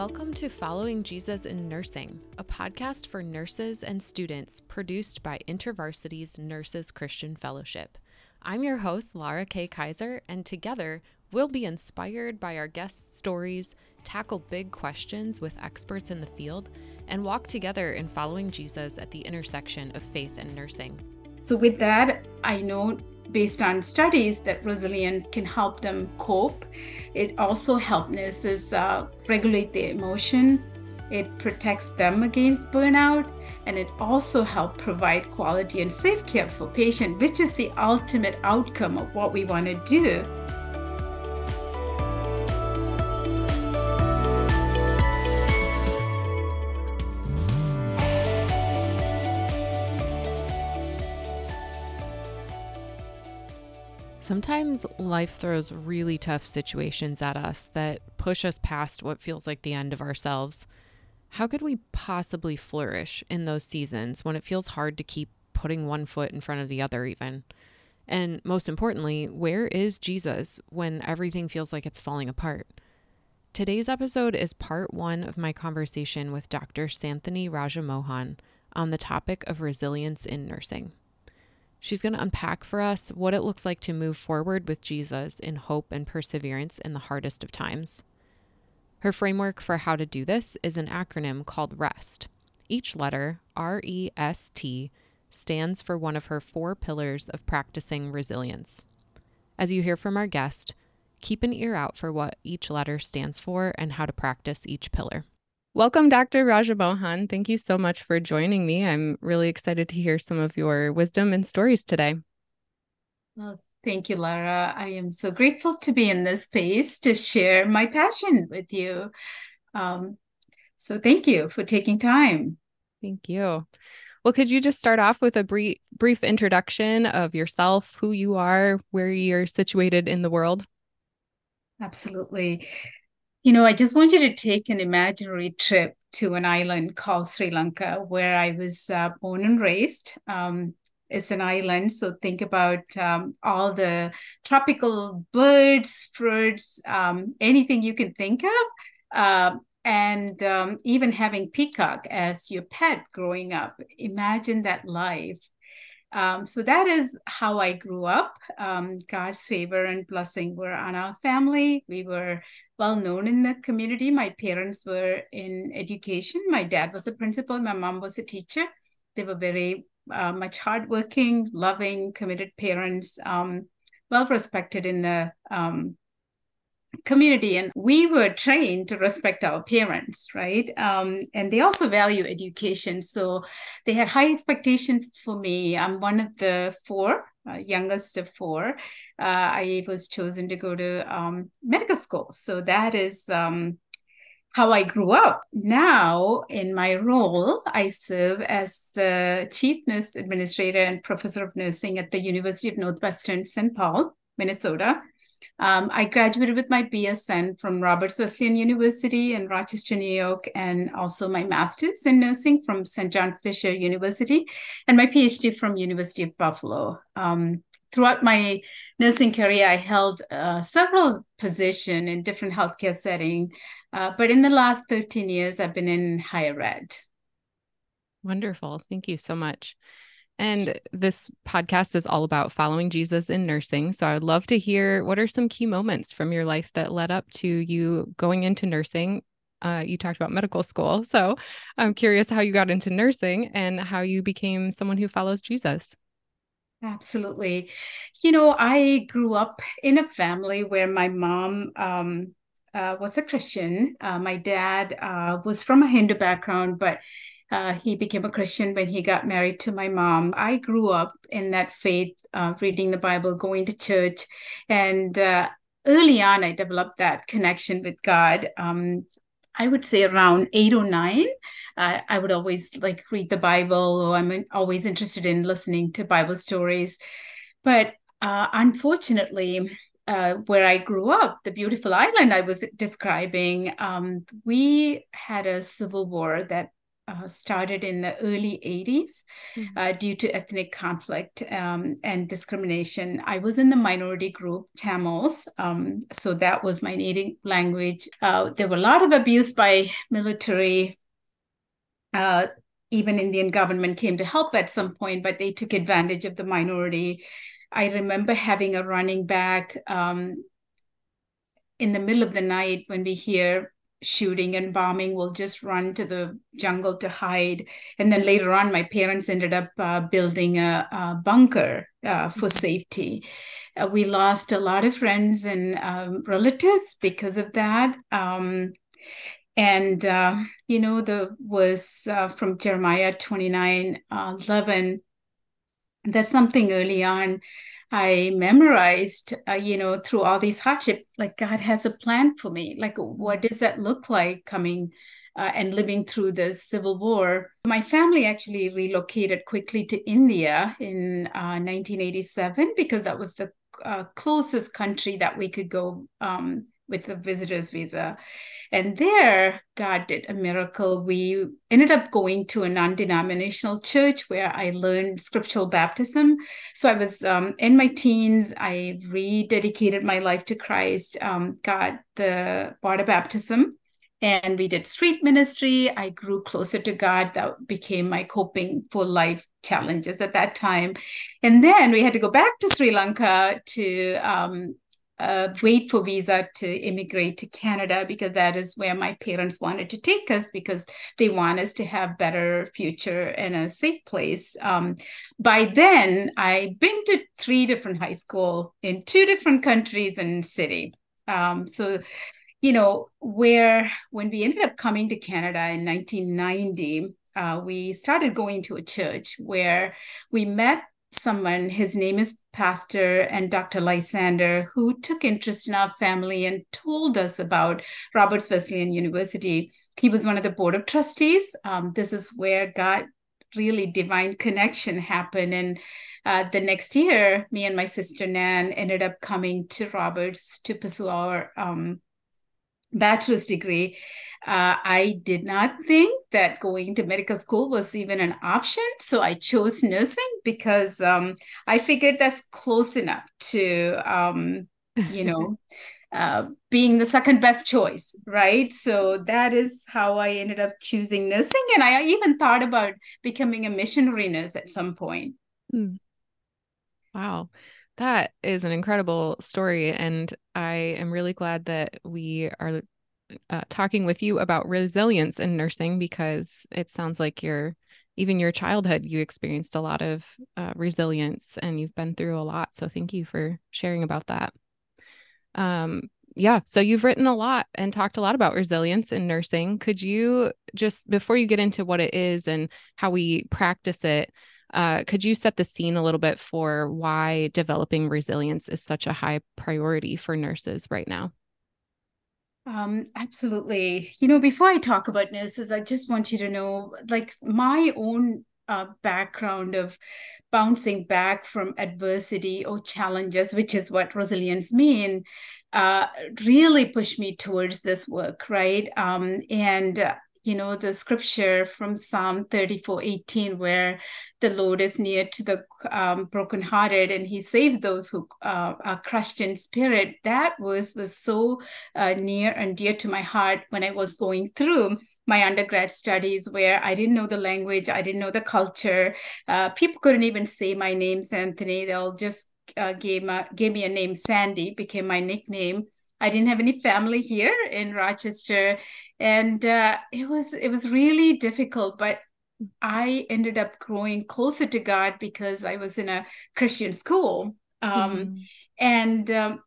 Welcome to Following Jesus in Nursing, a podcast for nurses and students produced by InterVarsity's Nurses Christian Fellowship. I'm your host, Lara Kay Kaiser, and together we'll be inspired by our guests' stories, tackle big questions with experts in the field, and walk together in following Jesus at the intersection of faith and nursing. So, with that, I know based on studies that resilience can help them cope. It also helps nurses uh, regulate their emotion. It protects them against burnout, and it also helps provide quality and safe care for patient, which is the ultimate outcome of what we want to do. Sometimes life throws really tough situations at us that push us past what feels like the end of ourselves. How could we possibly flourish in those seasons when it feels hard to keep putting one foot in front of the other, even? And most importantly, where is Jesus when everything feels like it's falling apart? Today's episode is part one of my conversation with Dr. Santhiny Rajamohan on the topic of resilience in nursing. She's going to unpack for us what it looks like to move forward with Jesus in hope and perseverance in the hardest of times. Her framework for how to do this is an acronym called REST. Each letter, R E S T, stands for one of her four pillars of practicing resilience. As you hear from our guest, keep an ear out for what each letter stands for and how to practice each pillar. Welcome, Dr. Rajamohan. Thank you so much for joining me. I'm really excited to hear some of your wisdom and stories today. Well, thank you, Lara. I am so grateful to be in this space to share my passion with you. Um, so, thank you for taking time. Thank you. Well, could you just start off with a brief brief introduction of yourself, who you are, where you're situated in the world? Absolutely. You know, I just want you to take an imaginary trip to an island called Sri Lanka, where I was uh, born and raised. Um, it's an island, so think about um, all the tropical birds, fruits, um, anything you can think of, uh, and um, even having peacock as your pet growing up. Imagine that life. Um, so that is how I grew up. Um, God's favor and blessing were on our family. We were well known in the community. My parents were in education. My dad was a principal. My mom was a teacher. They were very uh, much hardworking, loving, committed parents, um, well respected in the um, community and we were trained to respect our parents right um, and they also value education so they had high expectation for me i'm one of the four uh, youngest of four uh, i was chosen to go to um, medical school so that is um, how I grew up. Now, in my role, I serve as the Chief Nurse Administrator and Professor of Nursing at the University of Northwestern St. Paul, Minnesota. Um, I graduated with my BSN from Roberts Wesleyan University in Rochester, New York, and also my master's in nursing from St. John Fisher University, and my PhD from University of Buffalo. Um, throughout my nursing career, I held uh, several positions in different healthcare settings, uh, but in the last 13 years, I've been in higher ed. Wonderful. Thank you so much. And this podcast is all about following Jesus in nursing. So I would love to hear what are some key moments from your life that led up to you going into nursing. Uh, you talked about medical school. So I'm curious how you got into nursing and how you became someone who follows Jesus. Absolutely. You know, I grew up in a family where my mom um, uh, was a Christian. Uh, my dad uh, was from a Hindu background, but uh, he became a Christian when he got married to my mom. I grew up in that faith, uh, reading the Bible, going to church. And uh, early on, I developed that connection with God. Um, I would say around eight or nine, uh, I would always like read the Bible, or I'm always interested in listening to Bible stories. But uh, unfortunately, uh, where I grew up, the beautiful island I was describing, um, we had a civil war that uh, started in the early 80s mm-hmm. uh, due to ethnic conflict um, and discrimination. I was in the minority group, Tamils, um, so that was my native language. Uh, there were a lot of abuse by military. Uh, even Indian government came to help at some point, but they took advantage of the minority. I remember having a running back um, in the middle of the night when we hear shooting and bombing will just run to the jungle to hide. And then later on my parents ended up uh, building a, a bunker uh, for mm-hmm. safety. Uh, we lost a lot of friends and um, relatives because of that. Um, and uh, you know the was uh, from jeremiah 29 uh, 11 that's something early on I memorized, uh, you know, through all these hardships, like God has a plan for me. Like, what does that look like coming uh, and living through the civil war? My family actually relocated quickly to India in uh, 1987 because that was the uh, closest country that we could go um, with a visitor's visa. And there, God did a miracle. We ended up going to a non denominational church where I learned scriptural baptism. So I was um, in my teens, I rededicated my life to Christ, um, got the water baptism. And we did street ministry. I grew closer to God. That became my coping for life challenges at that time. And then we had to go back to Sri Lanka to um, uh, wait for visa to immigrate to Canada because that is where my parents wanted to take us because they want us to have better future and a safe place. Um, by then, I'd been to three different high school in two different countries and city. Um, so, you know, where when we ended up coming to Canada in 1990, uh, we started going to a church where we met someone, his name is Pastor and Dr. Lysander, who took interest in our family and told us about Roberts Wesleyan University. He was one of the board of trustees. Um, this is where God really divine connection happened. And uh, the next year, me and my sister Nan ended up coming to Roberts to pursue our um, bachelor's degree, uh, I did not think that going to medical school was even an option. So I chose nursing because um, I figured that's close enough to, um, you know, uh, being the second best choice, right? So that is how I ended up choosing nursing. And I even thought about becoming a missionary nurse at some point. Hmm. Wow. That is an incredible story. And I am really glad that we are uh, talking with you about resilience in nursing because it sounds like your even your childhood you experienced a lot of uh, resilience and you've been through a lot so thank you for sharing about that um yeah so you've written a lot and talked a lot about resilience in nursing could you just before you get into what it is and how we practice it uh, could you set the scene a little bit for why developing resilience is such a high priority for nurses right now? Um, absolutely. You know, before I talk about nurses, I just want you to know, like my own uh, background of bouncing back from adversity or challenges, which is what resilience mean, uh, really pushed me towards this work, right? Um, and you know the scripture from psalm 34 18 where the lord is near to the um, brokenhearted and he saves those who uh, are crushed in spirit. That verse was so uh, near and dear to my heart when i was going through my undergrad studies where i didn't know the language i didn't know the culture. Uh, people couldn't even say my name Santhiny. They'll just uh, gave, my, gave me a name sandy became my nickname I didn't have any family here in Rochester, and uh, it was it was really difficult. But I ended up growing closer to God because I was in a Christian school, um, mm. and um,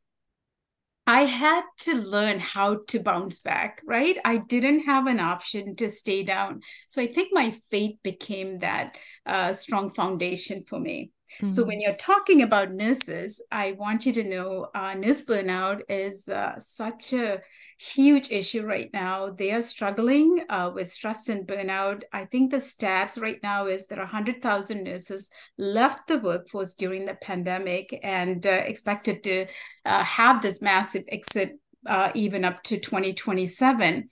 I had to learn how to bounce back. Right, I didn't have an option to stay down, so I think my faith became that uh, strong foundation for me. Mm-hmm. So when you're talking about nurses, I want you to know uh, nurse burnout is uh, such a huge issue right now. They are struggling uh, with stress and burnout. I think the stats right now is there are 100,000 nurses left the workforce during the pandemic and uh, expected to uh, have this massive exit uh, even up to 2027.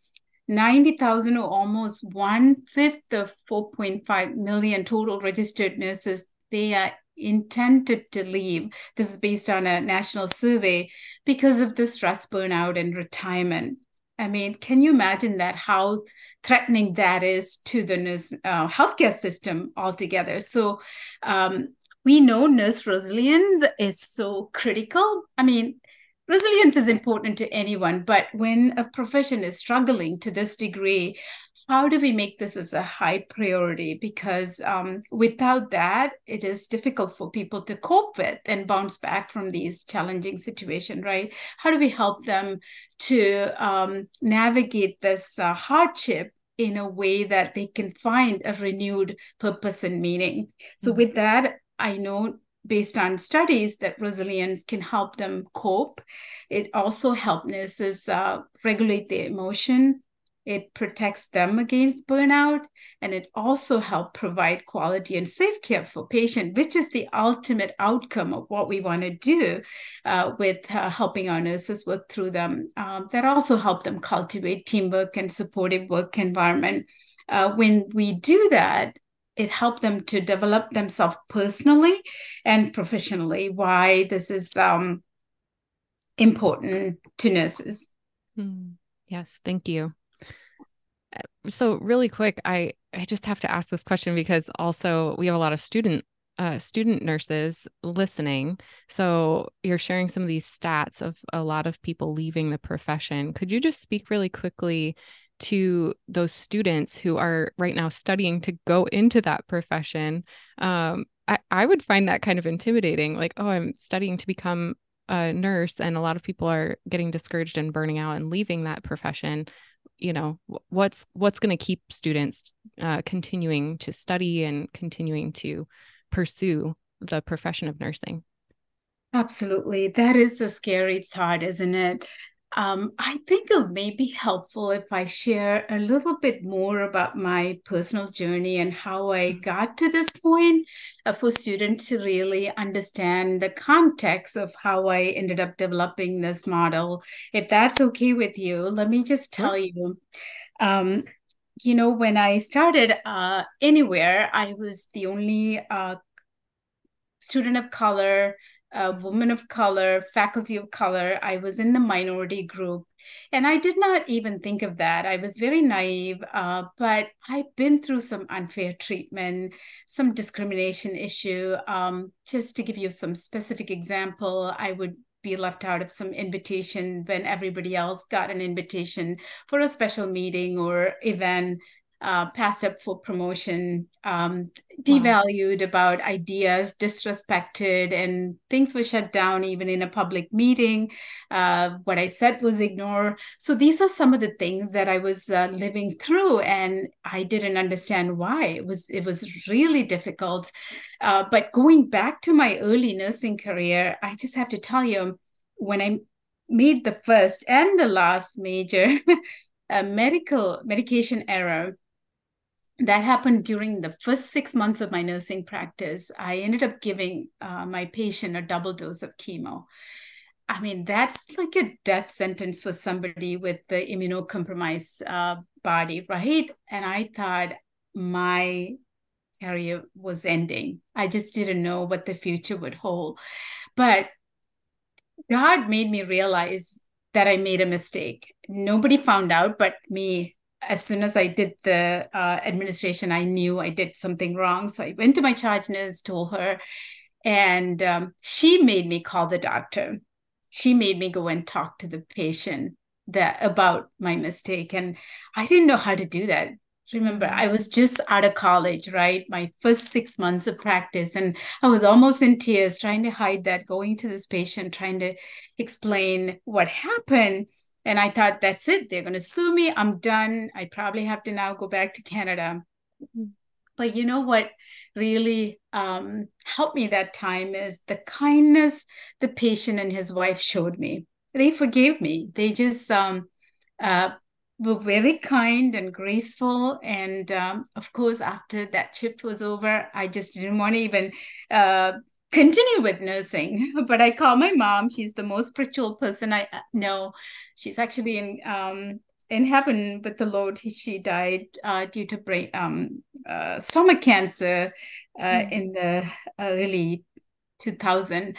90,000 or almost one fifth of 4.5 million total registered nurses, they are intended to leave. This is based on a national survey because of the stress, burnout, and retirement. I mean, can you imagine that? How threatening that is to the nurse uh, healthcare system altogether. So, um, we know nurse resilience is so critical. I mean, resilience is important to anyone, but when a profession is struggling to this degree, how do we make this as a high priority? Because um, without that, it is difficult for people to cope with and bounce back from these challenging situations, right? How do we help them to um, navigate this uh, hardship in a way that they can find a renewed purpose and meaning? So, mm-hmm. with that, I know based on studies that resilience can help them cope. It also helps nurses uh, regulate their emotion. It protects them against burnout, and it also helps provide quality and safe care for patient, which is the ultimate outcome of what we want to do uh, with uh, helping our nurses work through them. Um, that also help them cultivate teamwork and supportive work environment. Uh, when we do that, it helped them to develop themselves personally and professionally why this is um, important to nurses mm. yes thank you so really quick i i just have to ask this question because also we have a lot of student uh, student nurses listening. So you're sharing some of these stats of a lot of people leaving the profession. Could you just speak really quickly to those students who are right now studying to go into that profession, um, I, I would find that kind of intimidating. Like, oh, I'm studying to become a nurse, and a lot of people are getting discouraged and burning out and leaving that profession. You know, what's what's going to keep students uh, continuing to study and continuing to pursue the profession of nursing? Absolutely. That is a scary thought, isn't it? Um, I think it may be helpful if I share a little bit more about my personal journey and how I mm-hmm. got to this point uh, for students to really understand the context of how I ended up developing this model. If that's okay with you, let me just tell you. Um, you know, when I started uh, anywhere, I was the only uh, student of color a woman of color, faculty of color. I was in the minority group. And I did not even think of that. I was very naive, uh, but I've been through some unfair treatment, some discrimination issue. Um, just to give you some specific example, I would be left out of some invitation when everybody else got an invitation for a special meeting or event uh, passed up for promotion, um, devalued wow. about ideas, disrespected, and things were shut down even in a public meeting. Uh, what I said was ignored. So these are some of the things that I was uh, living through, and I didn't understand why. It was it was really difficult. Uh, but going back to my early nursing career, I just have to tell you, when I made the first and the last major medical medication error that happened during the first six months of my nursing practice. I ended up giving uh, my patient a double dose of chemo. I mean, that's like a death sentence for somebody with the immunocompromised uh, body, right? And I thought my career was ending. I just didn't know what the future would hold. But God made me realize that I made a mistake. Nobody found out but me as soon as I did the uh, administration, I knew I did something wrong. So I went to my charge nurse, told her, and um, she made me call the doctor. She made me go and talk to the patient that about my mistake, and I didn't know how to do that. Remember, I was just out of college, right? My first six months of practice, and I was almost in tears, trying to hide that, going to this patient, trying to explain what happened and I thought, that's it. They're going to sue me. I'm done. I probably have to now go back to Canada. But you know what really um, helped me that time is the kindness the patient and his wife showed me. They forgave me. They just um, uh, were very kind and graceful. And um, of course, after that shift was over, I just didn't want to even uh, continue with nursing but i call my mom she's the most spiritual person i uh, know she's actually in um, in heaven with the Lord. She died uh, due to brain um, uh, stomach cancer uh, mm. in the early 2000.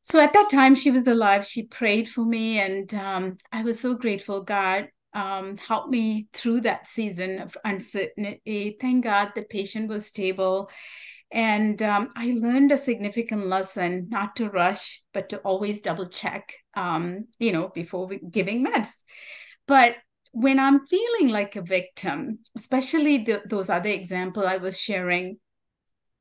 So at that time, she was alive. She prayed for me, and um, I was so grateful. God um, helped me through that season of uncertainty. Thank God the patient was stable. And um, I learned a significant lesson not to rush, but to always double check, um, you know, before giving meds. But when I'm feeling like a victim, especially the, those other example I was sharing,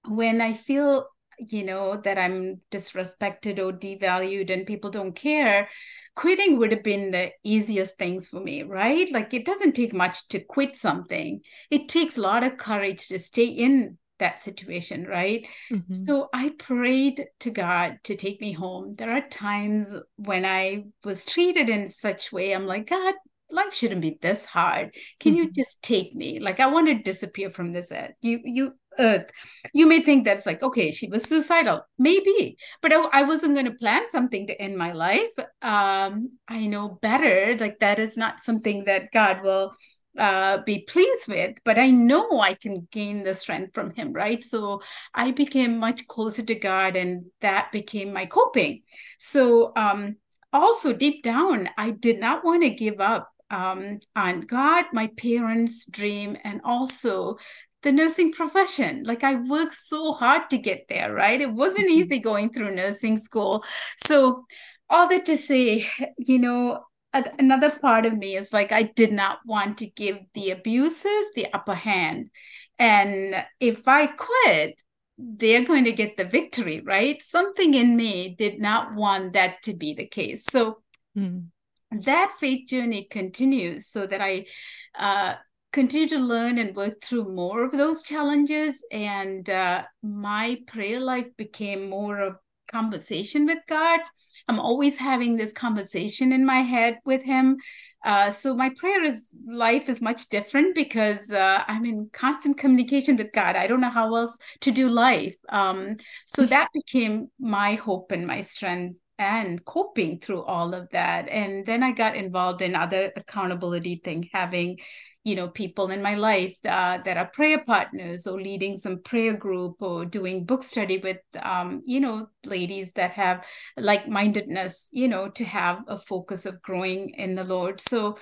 when I feel, you know, that I'm disrespected or devalued and people don't care, quitting would have been the easiest things for me, right? Like it doesn't take much to quit something. It takes a lot of courage to stay in that situation, right? Mm-hmm. So I prayed to God to take me home. There are times when I was treated in such way, I'm like, God, life shouldn't be this hard. Can mm-hmm. you just take me? Like I want to disappear from this earth. You you earth. You may think that's like, okay, she was suicidal. Maybe. But I, I wasn't going to plan something to end my life. Um, I know better. Like that is not something that God will uh, be pleased with, but I know I can gain the strength from Him, right? So I became much closer to God, and that became my coping. So, um, also deep down, I did not want to give up um, on God, my parents' dream, and also the nursing profession. Like I worked so hard to get there, right? It wasn't mm-hmm. easy going through nursing school. So, all that to say, you know, another part of me is like I did not want to give the abusers the upper hand. And if I quit, they're going to get the victory, right? Something in me did not want that to be the case. So mm that faith journey continues so that I uh, continue to learn and work through more of those challenges. And uh, my prayer life became more of conversation with God. I'm always having this conversation in my head with Him. Uh, so my prayer is life is much different because uh, I'm in constant communication with God. I don't know how else to do life. Um, so that became my hope and my strength and coping through all of that and then i got involved in other accountability thing having you know people in my life uh, that are prayer partners or leading some prayer group or doing book study with um, you know ladies that have like-mindedness you know to have a focus of growing in the lord. So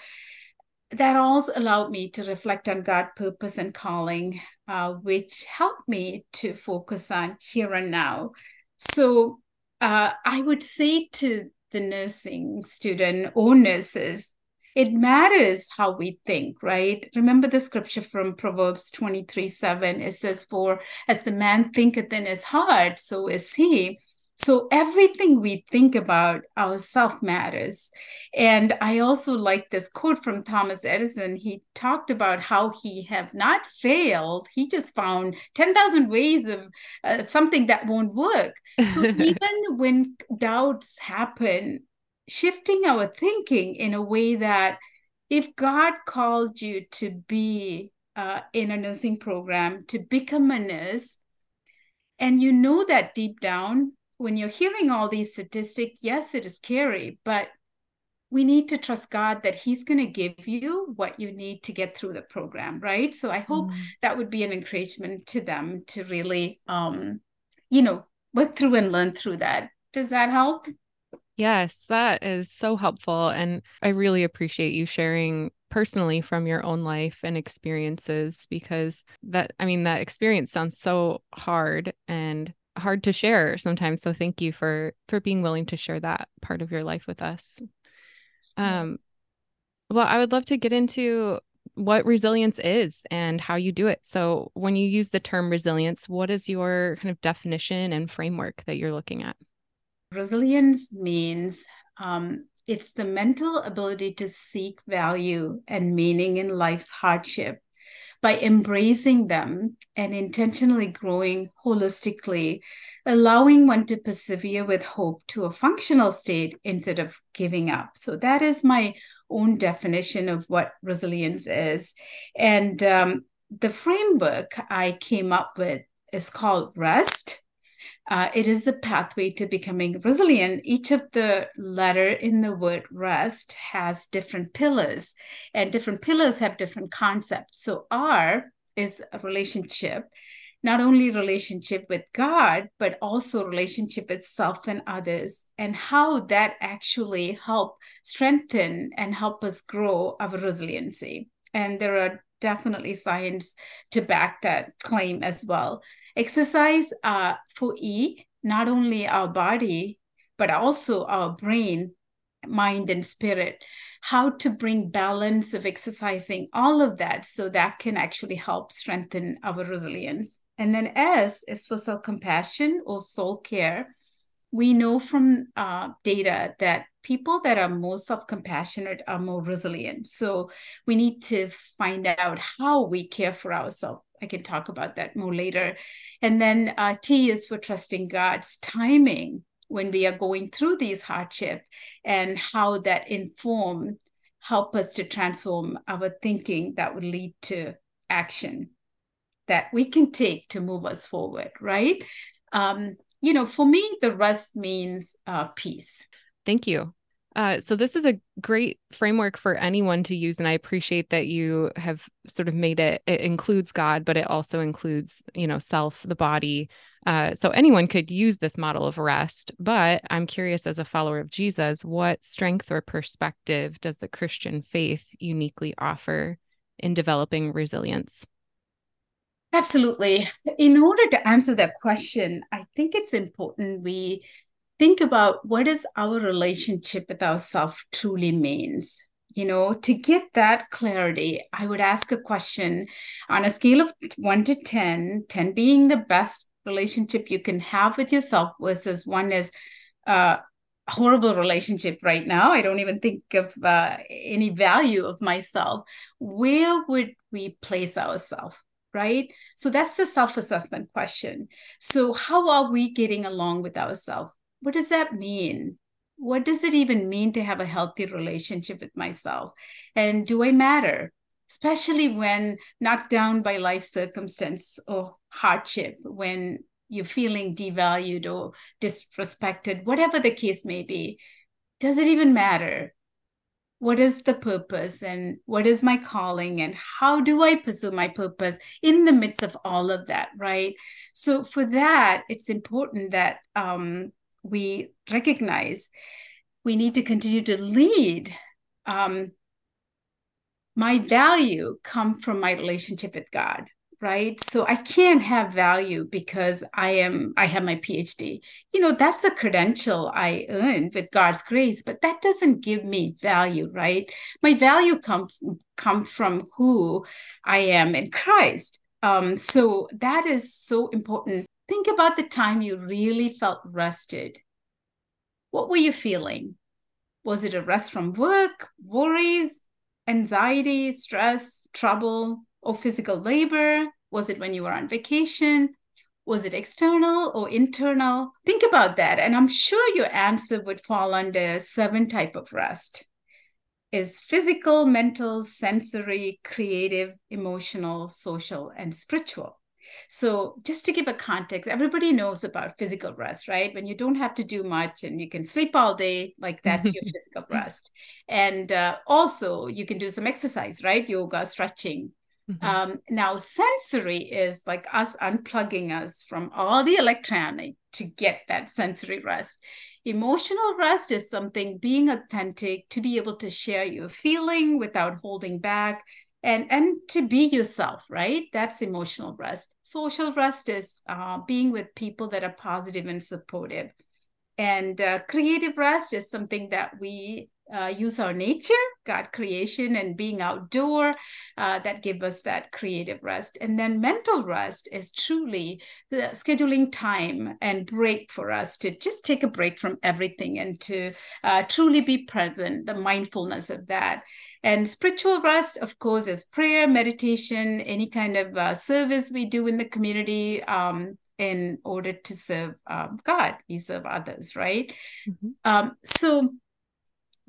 that also allowed me to reflect on god purpose and calling uh, which helped me to focus on here and now. So uh, I would say to the nursing student or nurses, it matters how we think, right? Remember the scripture from Proverbs 23 7. It says, For as the man thinketh in his heart, so is he. So everything we think about ourselves matters. And I also like this quote from Thomas Edison. He talked about how he have not failed. He just found 10,000 ways of uh, something that won't work. So even when doubts happen, shifting our thinking in a way that if God called you to be uh, in a nursing program, to become a nurse, and you know that deep down, when you're hearing all these statistics, yes, it is scary, but we need to trust God that He's going to give you what you need to get through the program, right? So I hope mm. that would be an encouragement to them to really, um, you know, work through and learn through that. Does that help? Yes, that is so helpful. And I really appreciate you sharing personally from your own life and experiences because that, I mean, that experience sounds so hard and hard to share sometimes so thank you for for being willing to share that part of your life with us. Um well i would love to get into what resilience is and how you do it. So when you use the term resilience what is your kind of definition and framework that you're looking at resilience means um, it's the mental ability to seek value and meaning in life's hardship by embracing them and intentionally growing holistically, allowing one to persevere with hope to a functional state instead of giving up. So, that is my own definition of what resilience is. And um, the framework I came up with is called REST. Uh, it is a pathway to becoming resilient. Each of the letter in the word rest has different pillars, and different pillars have different concepts. So R is a relationship, not only relationship with God, but also relationship with self and others, and how that actually help strengthen and help us grow our resiliency. And there are definitely science to back that claim as well. Exercise uh, for E, not only our body, but also our brain, mind, and spirit. How to bring balance of exercising, all of that, so that can actually help strengthen our resilience. And then S is for self compassion or soul care. We know from uh, data that people that are more self compassionate are more resilient. So we need to find out how we care for ourselves I can talk about that more later. And then uh, T is for trusting God's timing when we are going through these hardship and how that inform help us to transform our thinking that would lead to action that we can take to move us forward right? Um, you know for me the rest means uh, peace. Thank you uh, so this is a great framework for anyone to use, and I appreciate that you have sort of made it. It includes God, but it also includes, you know, self, the body. Uh, so anyone could use this model of rest. But I'm curious, as a follower of Jesus, what strength or perspective does the Christian faith uniquely offer in developing resilience? Absolutely. In order to answer that question, I think it's important we think about what is our relationship with ourselves truly means? You know to get that clarity i would ask a question on a scale of 1 to 10 10 being the best relationship you can have with yourself versus one is a horrible relationship right now. I don't even think of uh, any value of myself. Where would we place ourselves right? So that's the self-assessment question. So how are we getting along with ourselves what does that mean? What does it even mean to have a healthy relationship with myself? And do I matter? Especially when knocked down by life circumstance or hardship, when you're feeling devalued or disrespected, whatever the case may be. Does it even matter? What is the purpose and what is my calling and how do I pursue my purpose in the midst of all of that, right? So for that, it's important that um, we recognize we need to continue to lead um, my value come from my relationship with god right? So i can't have value because i am i have my phd you know that's a credential i earned with god's grace but that doesn't give me value right? My value come come from who i am in christ. Um, so that is so important Think about the time you really felt rested. What were you feeling? Was it a rest from work, worries, anxiety, stress, trouble, or physical labor? Was it when you were on vacation? Was it external or internal? Think about that. And I'm sure your answer would fall under seven type of rest. Is physical, mental, sensory, creative, emotional, social, and spiritual. So, just to give a context, everybody knows about physical rest, right? When you don't have to do much and you can sleep all day, like that's your physical rest. And uh, also, you can do some exercise, right? Yoga, stretching. Mm-hmm. Um, now, sensory is like us unplugging us from all the electronic to get that sensory rest. Emotional rest is something being authentic, to be able to share your feeling without holding back and and to be yourself right? That's emotional rest. Social rest is uh, being with people that are positive and supportive. And uh, creative rest is something that we uh, use our nature, God creation, and being outdoor uh, that give us that creative rest. And then mental rest is truly the scheduling time and break for us to just take a break from everything and to uh, truly be present, the mindfulness of that. And spiritual rest, of course, is prayer, meditation, any kind of uh, service we do in the community. Um, in order to serve um, God, we serve others, right? Mm-hmm. Um, so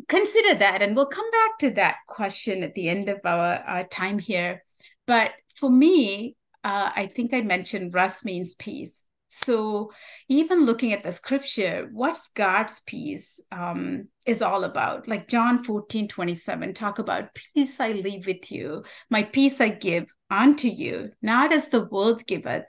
consider that and we'll come back to that question at the end of our, our time here. But for me uh, i think i mentioned rest means peace. So, even looking at the scripture, what's God's peace um, is all about? Like John 14, 27, talk about peace I leave with you, my peace I give unto you, not as the world giveth,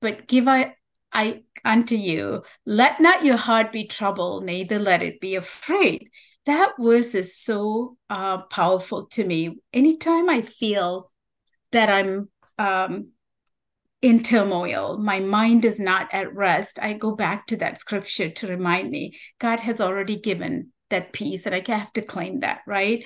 but give I, I unto you. Let not your heart be troubled, neither let it be afraid. That verse is so uh, powerful to me. Anytime I feel that I'm um, in turmoil. My mind is not at rest. I go back to that scripture to remind me God has already given that peace, and I have to claim that, right?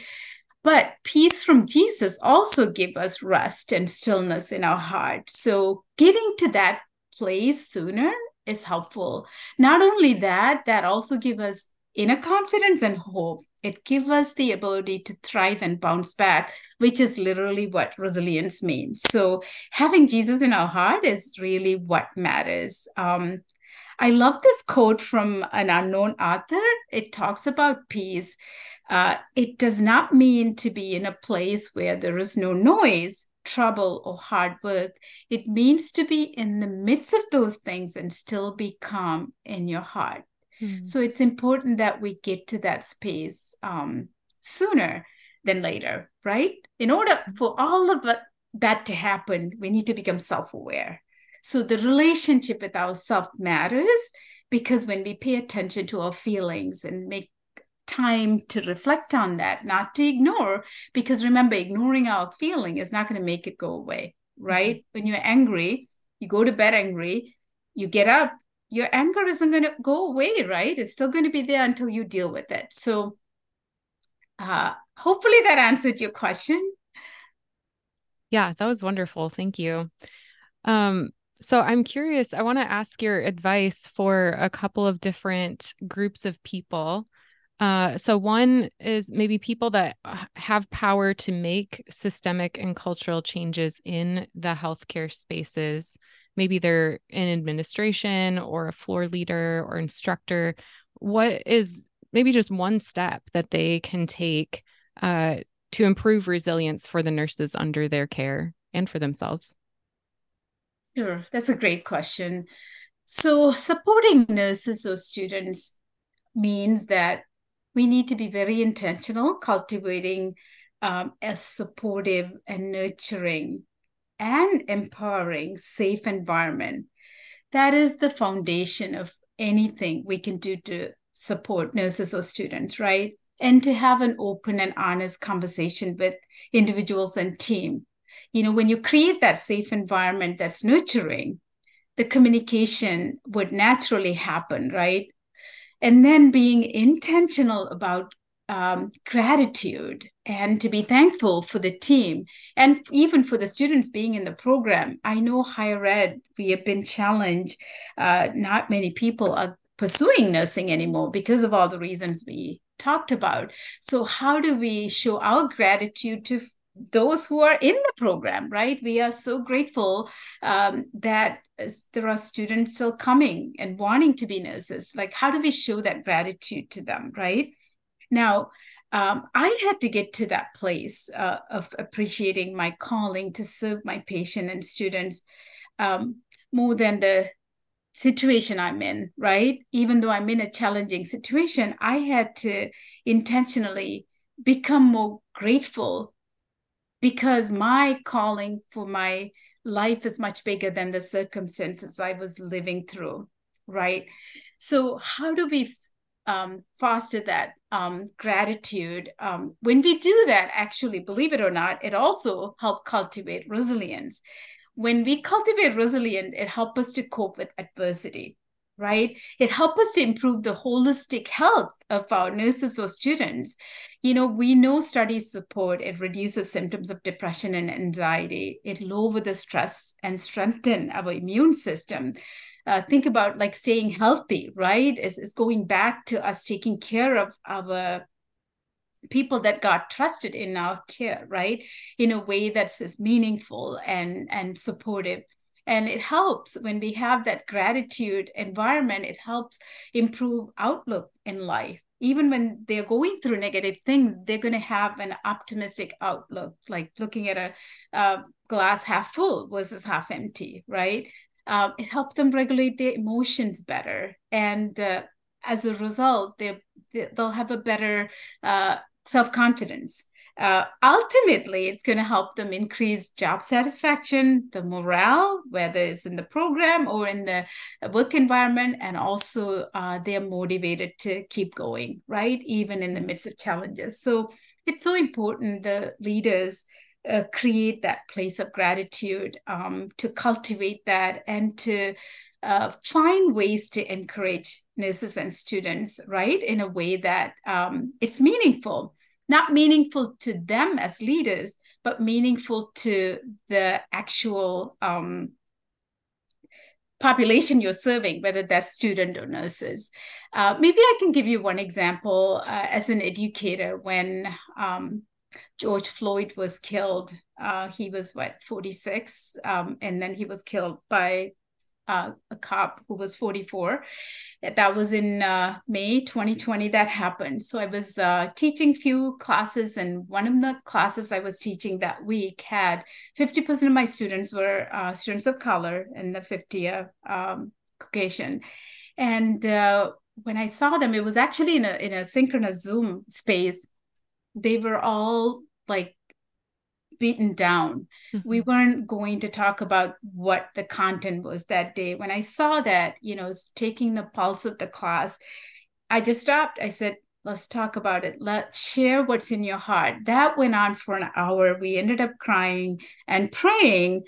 But peace from Jesus also give us rest and stillness in our heart. So getting to that place sooner is helpful. Not only that, that also give us inner confidence and hope. It gives us the ability to thrive and bounce back, which is literally what resilience means. So, having Jesus in our heart is really what matters. Um, I love this quote from an unknown author. It talks about peace. Uh, it does not mean to be in a place where there is no noise, trouble, or hard work. It means to be in the midst of those things and still be calm in your heart. Mm. So it's important that we get to that space um, sooner than later, right? In order for all of that to happen, we need to become self aware. So the relationship with ourself matters because when we pay attention to our feelings and make time to reflect on that, not to ignore, because remember, ignoring our feeling is not going to make it go away, right? Mm-hmm. When you're angry, you go to bed angry, you get up, your anger isn't going to go away, right? It's still going to be there until you deal with it. So, uh, hopefully, that answered your question. Yeah, that was wonderful. Thank you. Um, so I'm curious, I want to ask your advice for a couple of different groups of people. Uh, so one is maybe people that have power to make systemic and cultural changes in the healthcare spaces. Maybe they're in administration or a floor leader or instructor. What is maybe just one step that they can take uh, to improve resilience for the nurses under their care and for themselves? Sure. That's a great question. So supporting nurses or students means that we need to be very intentional cultivating um, a supportive and nurturing and empowering safe environment. That is the foundation of anything we can do to support nurses or students right? And to have an open and honest conversation with individuals and team. You know when you create that safe environment that's nurturing the communication would naturally happen right and then being intentional about um, gratitude and to be thankful for the team and even for the students being in the program. I know higher ed, we have been challenged. Uh, not many people are pursuing nursing anymore because of all the reasons we talked about. So, how do we show our gratitude to those who are in the program, right? We are so grateful um, that there are students still coming and wanting to be nurses. Like, how do we show that gratitude to them, right? Now, um, I had to get to that place uh, of appreciating my calling to serve my patient and students um, more than the situation I'm in, right? Even though I'm in a challenging situation, I had to intentionally become more grateful because my calling for my life is much bigger than the circumstances I was living through, right? So, how do we um, foster that um, gratitude. Um, when we do that, actually, believe it or not, it also helps cultivate resilience. When we cultivate resilience, it helps us to cope with adversity, right? It helps us to improve the holistic health of our nurses or students. You know, we know studies support it reduces symptoms of depression and anxiety. It lower the stress and strengthen our immune system uh, think about like staying healthy, right? Is is going back to us taking care of our people that got trusted in our care, right? In a way that's meaningful and and supportive. And it helps when we have that gratitude environment, it helps improve outlook in life. Even when they're going through negative things, they're going to have an optimistic outlook, like looking at a, a glass half full versus half empty, right? uh, it helps them regulate their emotions better. And uh, as a result, they, they'll have a better uh, self confidence. Uh, ultimately, it's going to help them increase job satisfaction, the morale, whether it's in the program or in the work environment, and also uh, they're motivated to keep going, right? Even in the midst of challenges. So it's so important the leaders uh, create that place of gratitude, um, to cultivate that, and to uh, find ways to encourage nurses and students, right, in a way that um, it's meaningful, not meaningful to them as leaders, but meaningful to the actual um, population you're serving, whether that's student or nurses. Uh, maybe I can give you one example uh, as an educator when um, George Floyd was killed. Uh, he was what 46, um, and then he was killed by uh, a cop who was 44. That was in uh, May 2020 that happened. So I was uh, teaching few classes, and one of the classes I was teaching that week had 50% of my students were uh, students of color, and the 50 uh, um, Caucasian. And when I saw them, it was actually in a in a synchronous Zoom space. They were all like beaten down. Mm-hmm. We weren't going to talk about what the content was that day. When I saw that, you know, taking the pulse of the class, I just stopped. I said, let's talk about it. Let's share what's in your heart. That went on for an hour. We ended up crying and praying.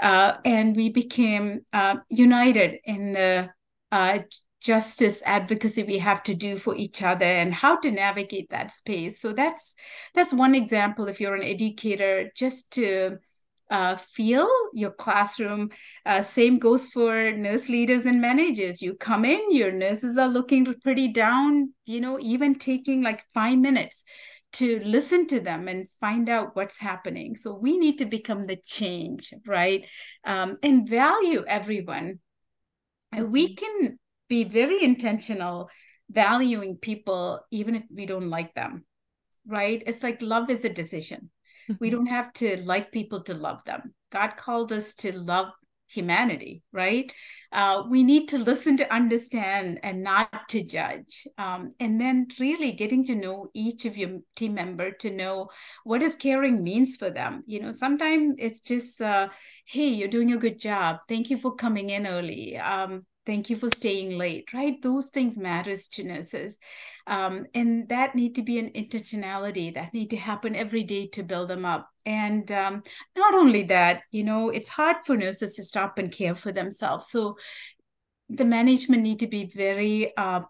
Uh, and we became uh, united in the uh, justice advocacy we have to do for each other and how to navigate that space. So that's that's one example if you're an educator just to uh, feel your classroom uh, same goes for nurse leaders and managers. You come in your nurses are looking pretty down you know even taking like five minutes to listen to them and find out what's happening. So we need to become the change right? Um, and value everyone. And we mm-hmm. can be very intentional valuing people even if we don't like them right? It's like love is a decision. Mm-hmm. we don't have to like people to love them. God called us to love humanity right? Uh, we need to listen to understand and not to judge. Um, and then really getting to know each of your team member to know what is caring means for them. You know sometimes it's just uh, hey you're doing a good job. Thank you for coming in early. Um, thank you for staying late right? Those things matters to nurses um, and that need to be an intentionality that need to happen every day to build them up. And um, not only that you know it's hard for nurses to stop and care for themselves. So the management need to be very uh,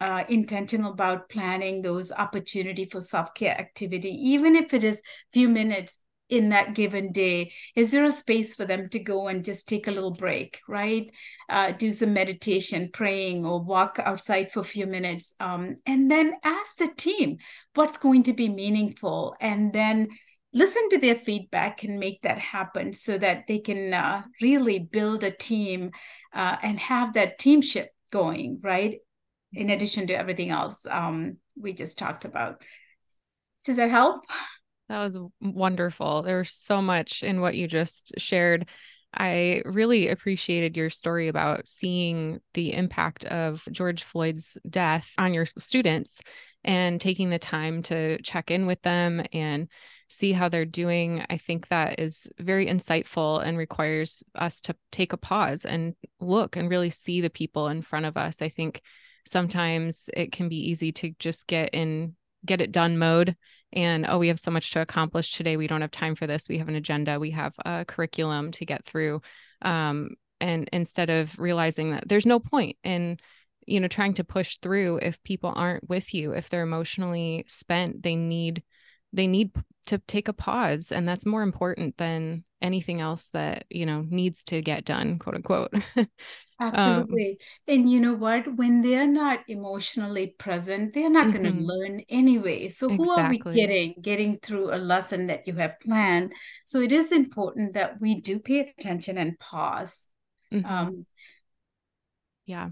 uh, intentional about planning those opportunity for self-care activity even if it is few minutes in that given day is there a space for them to go and just take a little break right? Uh, do some meditation praying or walk outside for a few minutes um, and then ask the team what's going to be meaningful and then listen to their feedback and make that happen so that they can uh, really build a team uh, and have that teamship going right? In addition to everything else um, we just talked about. Does that help that was wonderful. There's so much in what you just shared. I really appreciated your story about seeing the impact of George Floyd's death on your students and taking the time to check in with them and see how they're doing. I think that is very insightful and requires us to take a pause and look and really see the people in front of us. I think sometimes it can be easy to just get in get it done mode and oh we have so much to accomplish today. We don't have time for this. We have an agenda. We have a curriculum to get through. Um, and instead of realizing that there's no point in you know trying to push through if people aren't with you. If they're emotionally spent they need they need to take a pause and that's more important than anything else that you know needs to get done quote unquote Um, Absolutely. Um, and you know what? When they're not emotionally present, they're not mm-hmm. going to learn anyway. So, who exactly. are we getting? Getting through a lesson that you have planned. So, it is important that we do pay attention and pause. Mm-hmm. Um, yeah.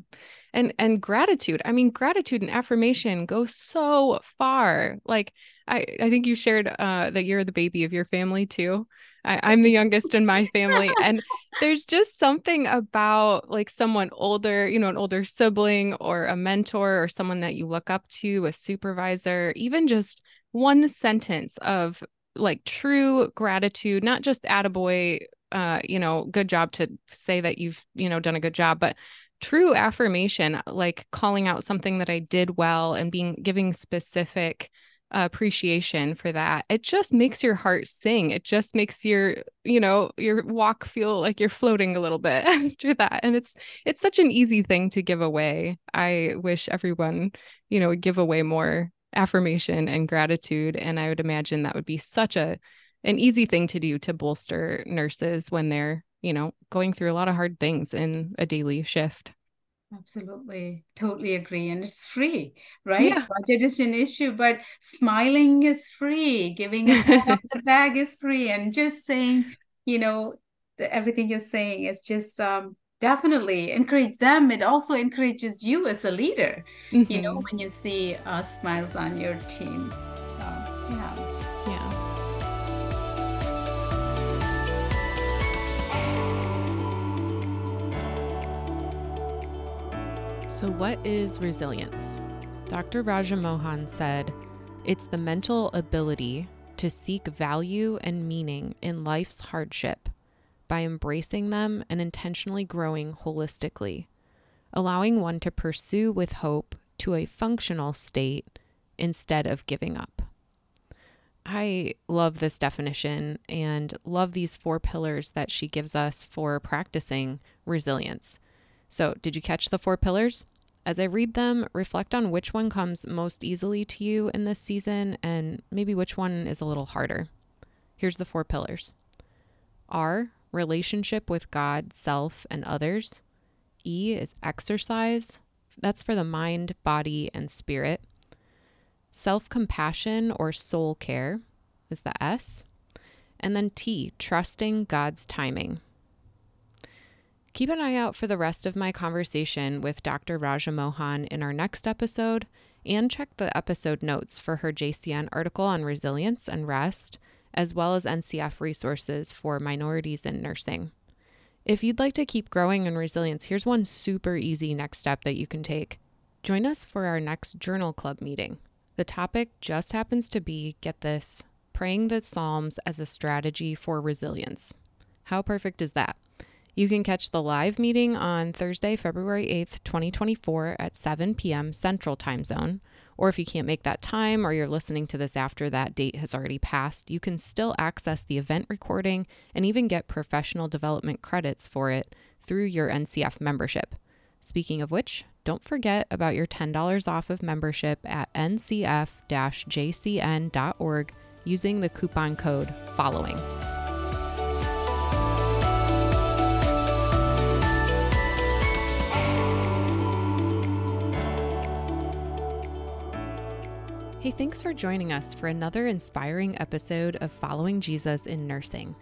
And and gratitude. I mean, gratitude and affirmation go so far. Like I, I think you shared uh, that you're the baby of your family too. I, am the youngest in my family. And there's just something about like someone older, you know, an older sibling or a mentor or someone that you look up to, a supervisor, even just one sentence of like true gratitude, not just attaboy, uh, you know, good job to say that you've, you know, done a good job, but true affirmation, like calling out something that I did well and being giving specific appreciation for that. It just makes your heart sing. It just makes your you know your walk feel like you're floating a little bit after that. And it's it's such an easy thing to give away. I wish everyone you know would give away more affirmation and gratitude. And i would imagine that would be such a an easy thing to do to bolster nurses when they're you know going through a lot of hard things in a daily shift Absolutely. Totally agree. And it's free, right? Yeah. Budget is an issue, but smiling is free. Giving a bag is free. And just saying, you know, the, everything you're saying is just um, definitely encourage them. It also encourages you as a leader, mm-hmm. you know, mm-hmm. when you see uh, smiles on your teams. Yeah. So, what is resilience? Dr. Rajamohan said it's the mental ability to seek value and meaning in life's hardship by embracing them and intentionally growing holistically, allowing one to pursue with hope to a functional state instead of giving up. I love this definition and love these four pillars that she gives us for practicing resilience. So, did you catch the four pillars? As I read them, reflect on which one comes most easily to you in this season and maybe which one is a little harder. Here's the four pillars R, relationship with God, self, and others. E is exercise. That's for the mind, body, and spirit. Self compassion or soul care is the S. And then T, trusting God's timing. Keep an eye out for the rest of my conversation with Dr. Rajamohan in our next episode, and check the episode notes for her JCN article on resilience and rest, as well as NCF resources for minorities in nursing. If you'd like to keep growing in resilience, here's one super easy next step that you can take. Join us for our next journal club meeting. The topic just happens to be get this praying the Psalms as a strategy for resilience. How perfect is that? You can catch the live meeting on Thursday, February 8th, 2024 at 7 p.m. Central Time Zone. Or if you can't make that time or you're listening to this after that date has already passed, you can still access the event recording and even get professional development credits for it through your NCF membership. Speaking of which, don't forget about your $10 off of membership at ncf jcn.org using the coupon code following. Hey, thanks for joining us for another inspiring episode of Following Jesus in Nursing.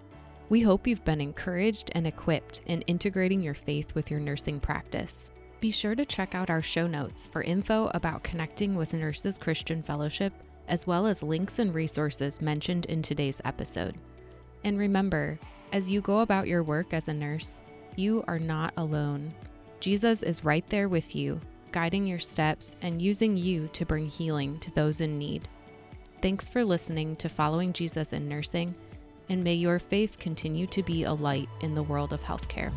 We hope you've been encouraged and equipped in integrating your faith with your nursing practice. Be sure to check out our show notes for info about connecting with Nurses Christian Fellowship, as well as links and resources mentioned in today's episode. And remember, as you go about your work as a nurse, you are not alone. Jesus is right there with you guiding your steps, and using you to bring healing to those in need. Thanks for listening to Following Jesus in Nursing, and may your faith continue to be a light in the world of healthcare.